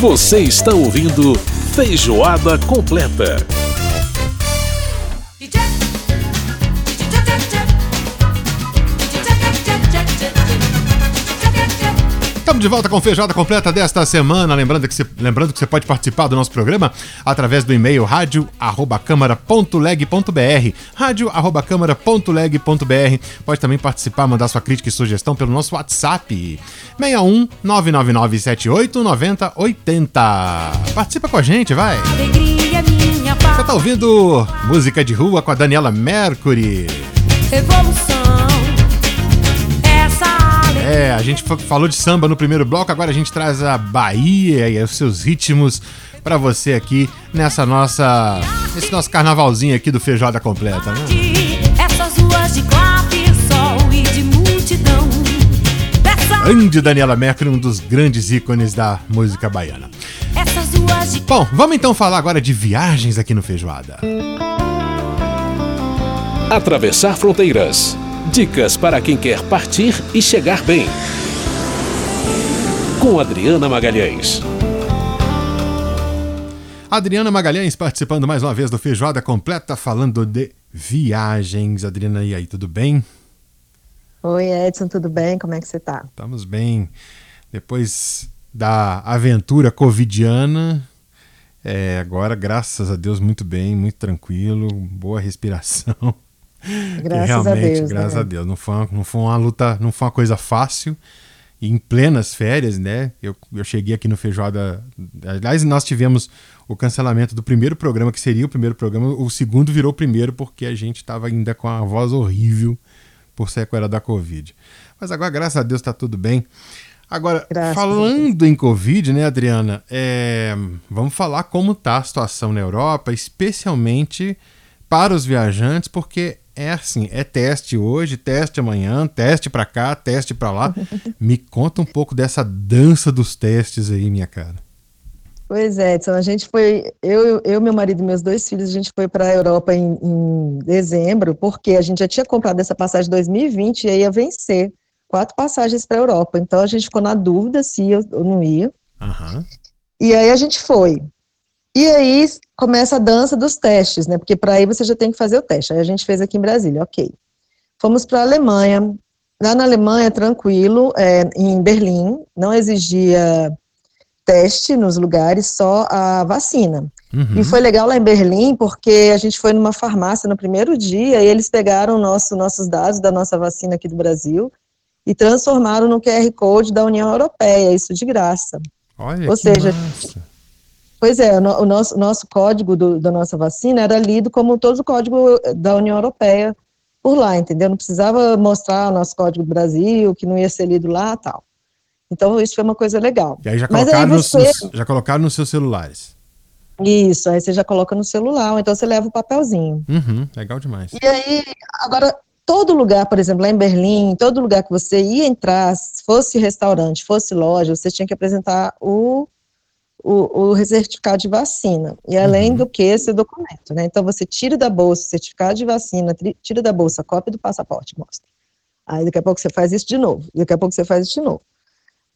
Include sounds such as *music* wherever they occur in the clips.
Você está ouvindo Feijoada Completa. Estamos de volta com feijoada completa desta semana. Lembrando que, você, lembrando que você pode participar do nosso programa através do e-mail rádio.câmara.leg.br. Rádio.câmara.leg.br. Pode também participar, mandar sua crítica e sugestão pelo nosso WhatsApp 61 99978 9080. Participa com a gente, vai! Você tá ouvindo música de rua com a Daniela Mercury. Evolução é, a gente falou de samba no primeiro bloco, agora a gente traz a Bahia e os seus ritmos para você aqui nessa nossa nesse nosso carnavalzinho aqui do Feijoada Completa, né? Essas ruas de sol e de multidão. Grande Daniela Mercury, um dos grandes ícones da música baiana. Bom, vamos então falar agora de viagens aqui no Feijoada. Atravessar fronteiras Dicas para quem quer partir e chegar bem. Com Adriana Magalhães. Adriana Magalhães participando mais uma vez do Feijoada Completa, falando de viagens. Adriana, e aí, tudo bem? Oi, Edson, tudo bem? Como é que você tá? Estamos bem. Depois da aventura covidiana, é, agora, graças a Deus, muito bem, muito tranquilo, boa respiração. *laughs* Graças realmente, a Deus. Graças né? a Deus. Não foi, uma, não foi uma luta, não foi uma coisa fácil. E em plenas férias, né? Eu, eu cheguei aqui no Feijoada. Aliás, nós tivemos o cancelamento do primeiro programa, que seria o primeiro programa. O segundo virou o primeiro, porque a gente estava ainda com a voz horrível por sequela da Covid. Mas agora, graças a Deus, está tudo bem. Agora, graças falando em Covid, né, Adriana? É, vamos falar como está a situação na Europa, especialmente para os viajantes, porque é assim, é teste hoje, teste amanhã, teste para cá, teste para lá. *laughs* Me conta um pouco dessa dança dos testes aí, minha cara. Pois é, Edson, a gente foi, eu, eu meu marido e meus dois filhos, a gente foi para a Europa em, em, dezembro, porque a gente já tinha comprado essa passagem 2020 e ia vencer quatro passagens para a Europa. Então a gente ficou na dúvida se ia ou não ia. Uhum. E aí a gente foi. E aí começa a dança dos testes, né? Porque para aí você já tem que fazer o teste. Aí a gente fez aqui em Brasília, ok. Fomos para a Alemanha. Lá na Alemanha, tranquilo, é, em Berlim, não exigia teste nos lugares, só a vacina. Uhum. E foi legal lá em Berlim, porque a gente foi numa farmácia no primeiro dia e eles pegaram nosso, nossos dados da nossa vacina aqui do Brasil e transformaram no QR Code da União Europeia, isso de graça. Olha Ou seja, massa. Pois é, o nosso, nosso código do, da nossa vacina era lido como todo o código da União Europeia por lá, entendeu? Não precisava mostrar o nosso código do Brasil, que não ia ser lido lá tal. Então, isso foi uma coisa legal. E aí já colocaram, aí você... nos, já colocaram nos seus celulares. Isso, aí você já coloca no celular, ou então você leva o papelzinho. Uhum, legal demais. E aí, agora, todo lugar, por exemplo, lá em Berlim, todo lugar que você ia entrar, fosse restaurante, fosse loja, você tinha que apresentar o o, o certificado de vacina, e além uhum. do que esse documento, né? Então você tira da bolsa o certificado de vacina, tira da bolsa a cópia do passaporte, mostra. Aí daqui a pouco você faz isso de novo, daqui a pouco você faz isso de novo.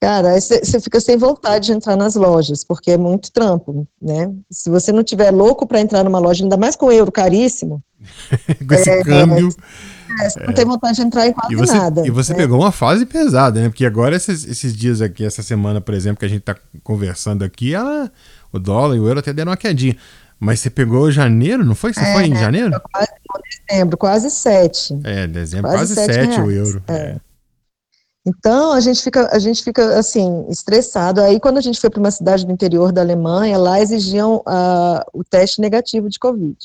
Cara, aí você fica sem vontade de entrar nas lojas, porque é muito trampo, né? Se você não tiver louco para entrar numa loja, ainda mais com euro caríssimo. *laughs* com esse é, câmbio. É, você não tem vontade de entrar em quase e você, nada. E você né? pegou uma fase pesada, né? Porque agora esses, esses dias aqui, essa semana, por exemplo, que a gente está conversando aqui, ela, o dólar e o euro até deram uma quedinha. Mas você pegou janeiro, não foi? Você é, foi em janeiro? Quase dezembro, quase sete. É, dezembro, quase, quase sete, o euro. É. é. Então a gente fica, a gente fica assim estressado. Aí quando a gente foi para uma cidade do interior da Alemanha, lá exigiam uh, o teste negativo de Covid.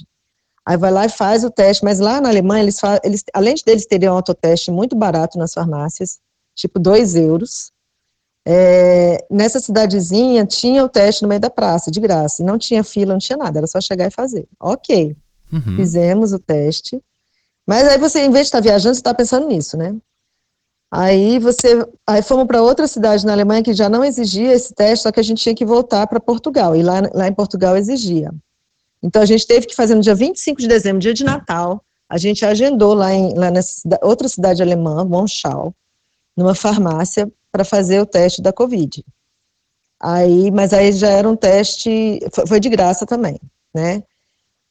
Aí vai lá e faz o teste, mas lá na Alemanha eles, eles além de eles terem um autoteste muito barato nas farmácias, tipo 2 euros, é, nessa cidadezinha tinha o teste no meio da praça, de graça, não tinha fila, não tinha nada, era só chegar e fazer. Ok, uhum. fizemos o teste, mas aí você, em vez de estar viajando, você está pensando nisso, né? Aí você, aí fomos para outra cidade na Alemanha que já não exigia esse teste, só que a gente tinha que voltar para Portugal, e lá, lá em Portugal exigia. Então a gente teve que fazer no dia 25 de dezembro, dia de Natal, a gente agendou lá, em, lá nessa outra cidade alemã, Monschau, numa farmácia, para fazer o teste da Covid. Aí, mas aí já era um teste, foi de graça também, né?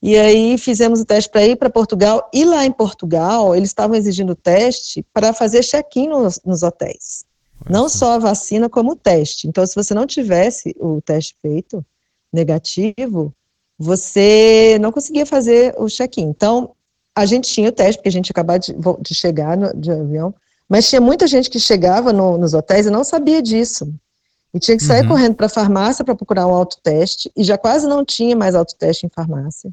E aí fizemos o teste para ir para Portugal, e lá em Portugal eles estavam exigindo o teste para fazer check-in nos, nos, hotéis. Não só a vacina, como o teste. Então, se você não tivesse o teste feito negativo, você não conseguia fazer o check-in. Então, a gente tinha o teste, porque a gente acabava de, de chegar no, de avião, mas tinha muita gente que chegava no, nos hotéis e não sabia disso. E tinha que sair uhum. correndo para a farmácia para procurar um autoteste, e já quase não tinha mais autoteste em farmácia.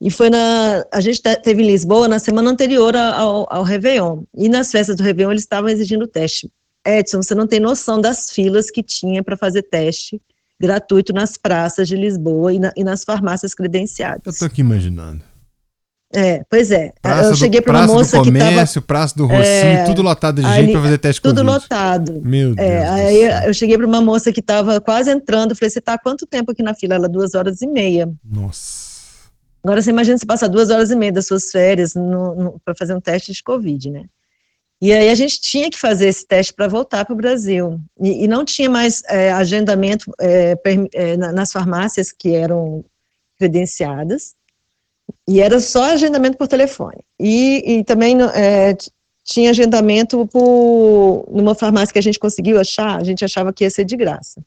E foi na. A gente teve em Lisboa na semana anterior ao, ao Réveillon. E nas festas do Réveillon eles estavam exigindo teste. Edson, você não tem noção das filas que tinha para fazer teste gratuito nas praças de Lisboa e, na, e nas farmácias credenciadas. Eu estou aqui imaginando. É, pois é. Praça eu cheguei para uma moça do comércio, que tava, Praça do Rocinho, é, tudo lotado de gente para fazer teste Tudo COVID. lotado. Meu é, Deus. É, aí eu cheguei para uma moça que estava quase entrando, falei: "Você está há quanto tempo aqui na fila?" Ela duas horas e meia. Nossa. Agora você imagina se passar duas horas e meia das suas férias para fazer um teste de Covid, né? E aí a gente tinha que fazer esse teste para voltar para o Brasil. E, e, não tinha mais é, agendamento é, per, é, nas farmácias que eram credenciadas. E era só agendamento por telefone. E, e também é, tinha agendamento por numa farmácia que a gente conseguiu achar, a gente achava que ia ser de graça.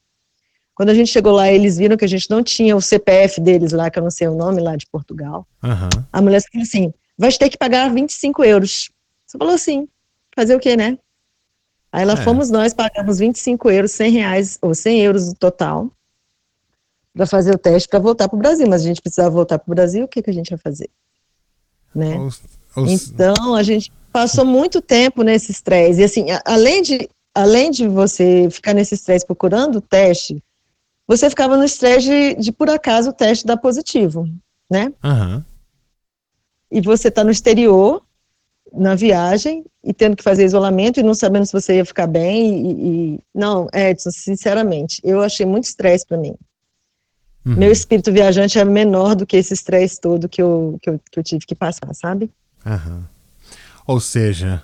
Quando a gente chegou lá, eles viram que a gente não tinha o CPF deles lá, que eu não sei o nome lá de Portugal. Uhum. A mulher falou assim: vai ter que pagar 25 euros. Você falou assim: fazer o quê, né? Aí lá é. fomos nós, pagamos 25 euros, 100 reais, ou 100 euros no total, para fazer o teste para voltar para o Brasil. Mas a gente precisava voltar para o Brasil, o que, que a gente ia fazer? Né? Os, os... Então, a gente passou muito tempo nesse estresse. E assim, além de, além de você ficar nesse estresse procurando o teste, você ficava no estresse de, de, por acaso, o teste dar positivo, né? Uhum. E você está no exterior, na viagem, e tendo que fazer isolamento, e não sabendo se você ia ficar bem, e, e... não, Edson, sinceramente, eu achei muito estresse para mim. Uhum. Meu espírito viajante é menor do que esse estresse todo que eu, que eu, que eu tive que passar, sabe? Uhum. Ou seja,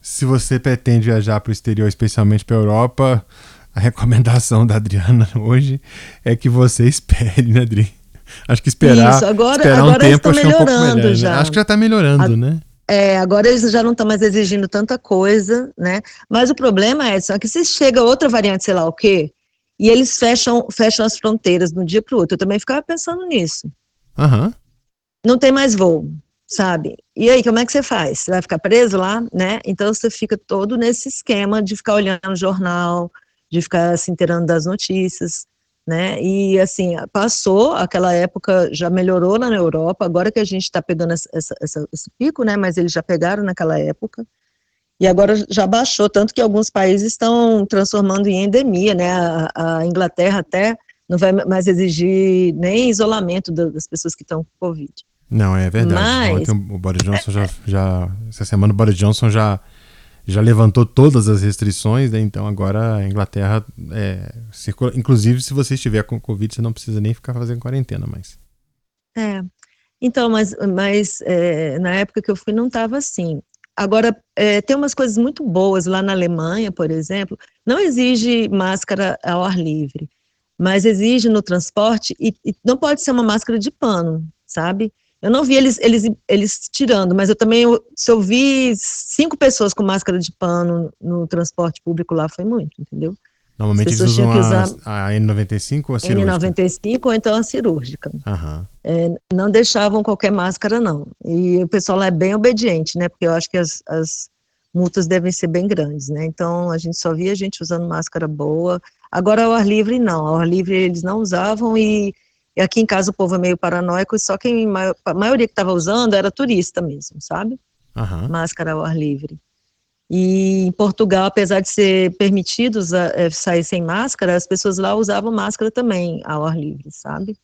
se você pretende viajar para o exterior, especialmente para a Europa, a recomendação da Adriana *laughs* hoje é que você espere, né, Adri? Acho que esperar, Isso, agora, esperar agora um tempo acho que é um pouco melhor. Né? Já. Né? Acho que já está melhorando, a, né? É, agora eles já não estão mais exigindo tanta coisa, né? Mas o problema, Edson, é que se chega outra variante, sei lá o quê, e eles fecham, fecham as fronteiras de um dia para o outro. Eu também ficava pensando nisso. Uhum. Não tem mais voo, sabe? E aí, como é que você faz? Você vai ficar preso lá, né? Então você fica todo nesse esquema de ficar olhando o jornal, de ficar se inteirando das notícias, né? E assim, passou, aquela época já melhorou na Europa, agora que a gente está pegando essa, essa, esse pico, né? Mas eles já pegaram naquela época. E agora já baixou, tanto que alguns países estão transformando em endemia, né? A, a Inglaterra até não vai mais exigir nem isolamento das pessoas que estão com Covid. Não, é verdade. Mas, Ontem o Boris Johnson já, já. Essa semana o Boris Johnson já já levantou todas as restrições, né? então agora a Inglaterra é, circula. Inclusive, se você estiver com Covid, você não precisa nem ficar fazendo quarentena mais. É. Então, mas, mas é, na época que eu fui não estava assim. Agora, é, tem umas coisas muito boas lá na Alemanha, por exemplo, não exige máscara ao ar livre, mas exige no transporte e, e não pode ser uma máscara de pano, sabe? Eu não vi eles, eles, eles tirando, mas eu também, se eu vi cinco pessoas com máscara de pano no transporte público lá, foi muito, entendeu? Normalmente eles usam usar a, a N95 ou a cirúrgica? N95 ou então a cirúrgica. Uhum. É, não deixavam qualquer máscara, não. E o pessoal lá é bem obediente, né? Porque eu acho que as, as multas devem ser bem grandes, né? Então a gente só via gente usando máscara boa. Agora ao ar livre, não. Ao ar livre eles não usavam e e aqui em casa o povo é meio paranoico, só quem a maioria que estava usando era turista mesmo, sabe? Uhum. Máscara ao ar livre. E em Portugal, apesar de ser permitido é, sair sem máscara, as pessoas lá usavam máscara também ao ar livre, sabe?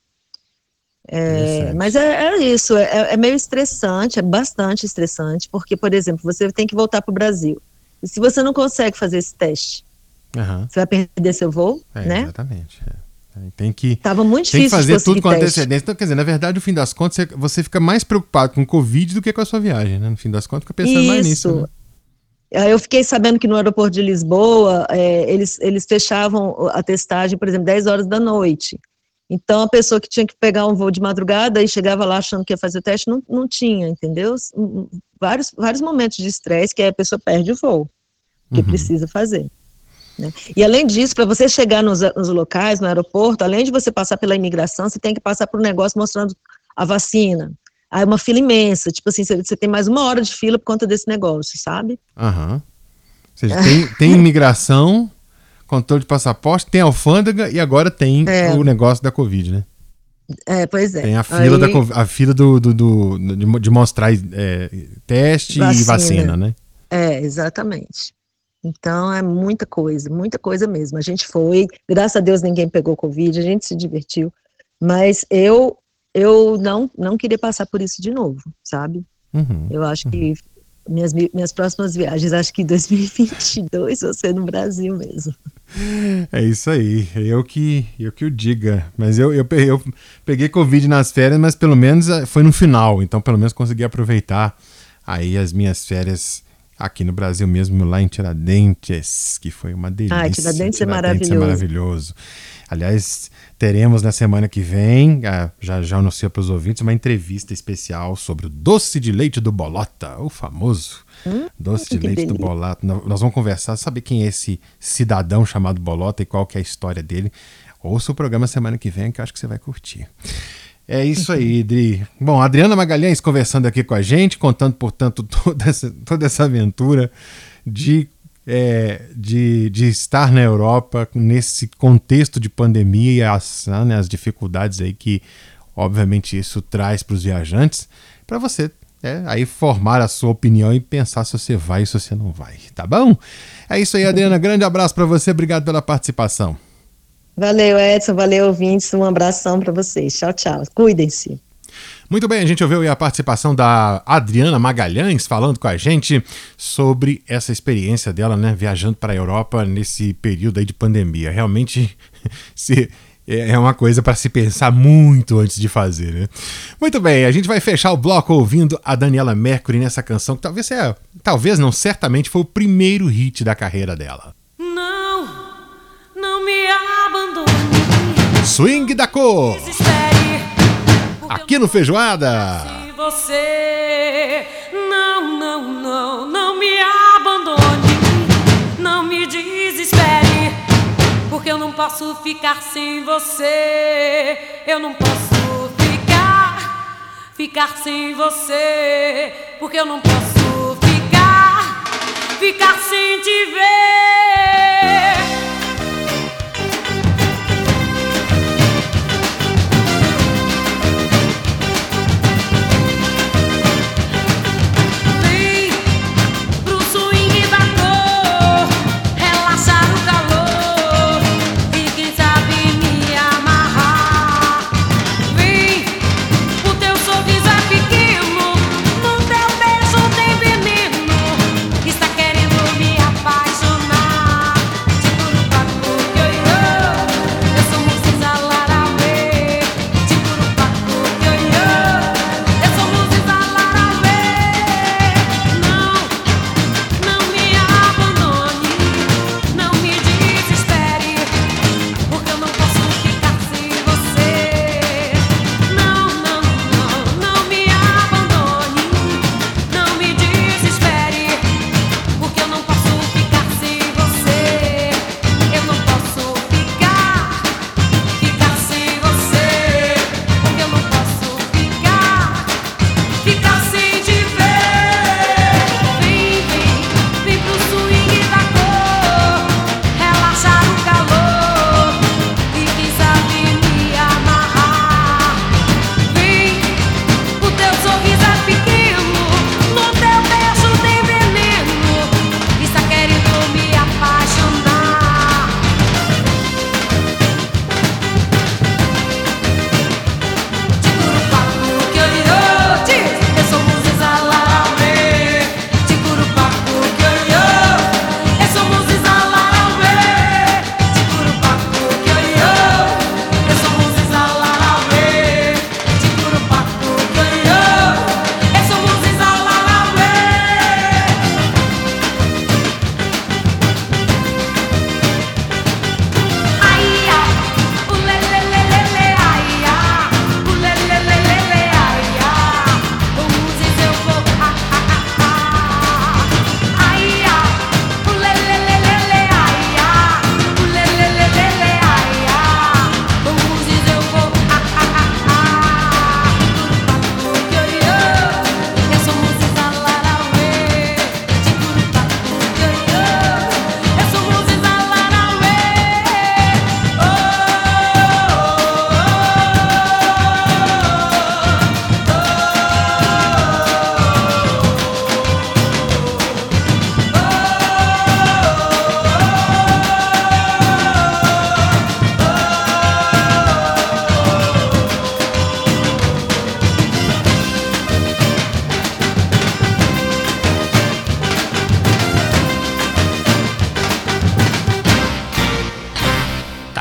É, mas é, é isso, é, é, meio estressante, é bastante estressante, porque, por exemplo, você tem que voltar para o Brasil. E se você não consegue fazer esse teste, uhum. você vai perder seu voo, é, né? Exatamente. É. Tem que, Tava muito tem que fazer tudo com teste. antecedência. Então, quer dizer, na verdade, no fim das contas, você fica mais preocupado com o Covid do que com a sua viagem, né? No fim das contas, fica pensando Isso. mais nisso. Né? Eu fiquei sabendo que no aeroporto de Lisboa, é, eles, eles fechavam a testagem, por exemplo, 10 horas da noite. Então, a pessoa que tinha que pegar um voo de madrugada e chegava lá achando que ia fazer o teste, não, não tinha, entendeu? Vários, vários momentos de estresse que a pessoa perde o voo, que uhum. precisa fazer. Né? E além disso, para você chegar nos, nos, locais, no aeroporto, além de você passar pela imigração, você tem que passar por um negócio mostrando a vacina. Aí uma fila imensa, tipo assim, você, tem mais uma hora de fila por conta desse negócio, sabe? Aham. Ou seja, tem, tem imigração, controle de passaporte, tem alfândega e agora tem é. o negócio da Covid, né? É, pois é. Tem a fila, Aí... da, a fila do, do, do de, de, mostrar é, teste vacina. e vacina, né? É, exatamente. Então é muita coisa, muita coisa mesmo. A gente foi, graças a Deus ninguém pegou Covid, a gente se divertiu, mas eu eu não não queria passar por isso de novo, sabe? Uhum, eu acho uhum. que minhas, minhas próximas viagens, acho que em 2022 vou ser no Brasil mesmo. É isso aí, eu que eu que o diga. Mas eu, eu, eu peguei Covid nas férias, mas pelo menos eh, foi no final, então pelo menos consegui aproveitar aí as minhas férias aqui no Brasil mesmo, lá em Tiradentes, que foi uma delícia. Ah, Tiradentes, Tiradentes é maravilhoso. é maravilhoso. Aliás, teremos na semana que vem, ah, já já anunciou para os ouvintes, uma entrevista especial sobre o doce de leite do Bolota, o famoso hum, doce de leite delícia. do Bolota. Nós vamos conversar, saber quem é esse cidadão chamado Bolota e qual que é a história dele. Ouça o programa semana que vem, que eu acho que você vai curtir. É isso aí, Dri. Bom, Adriana Magalhães conversando aqui com a gente, contando, portanto, *laughs* toda essa, toda essa aventura de é, de, de estar na Europa nesse contexto de pandemia e as, né, as dificuldades aí que, obviamente, isso traz para os viajantes, para você é, aí formar a sua opinião e pensar se você vai ou se você não vai, tá bom? É isso aí, Adriana. Grande abraço para você, obrigado pela participação. Valeu, Edson, valeu, ouvintes. Um abração para vocês. Tchau, tchau. Cuidem-se. Muito bem, a gente ouviu a participação da Adriana Magalhães falando com a gente sobre essa experiência dela, né, viajando para a Europa nesse período aí de pandemia. Realmente *laughs* se é uma coisa para se pensar muito antes de fazer, né? Muito bem, a gente vai fechar o bloco ouvindo a Daniela Mercury nessa canção que talvez é, talvez não, certamente foi o primeiro hit da carreira dela. Swing da cor. Aqui no Feijoada. Se você não, não, não, não me abandone, não me desespere, porque eu não posso ficar sem você. Eu não posso ficar, ficar sem você, porque eu não posso ficar, ficar sem te ver.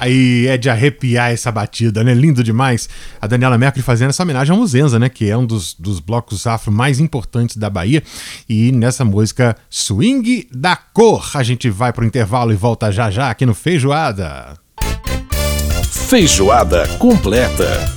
Aí é de arrepiar essa batida, né? Lindo demais. A Daniela Mercury fazendo essa homenagem ao Muzenza, né? Que é um dos, dos blocos afro mais importantes da Bahia. E nessa música Swing da Cor, a gente vai pro intervalo e volta já já aqui no Feijoada. Feijoada completa.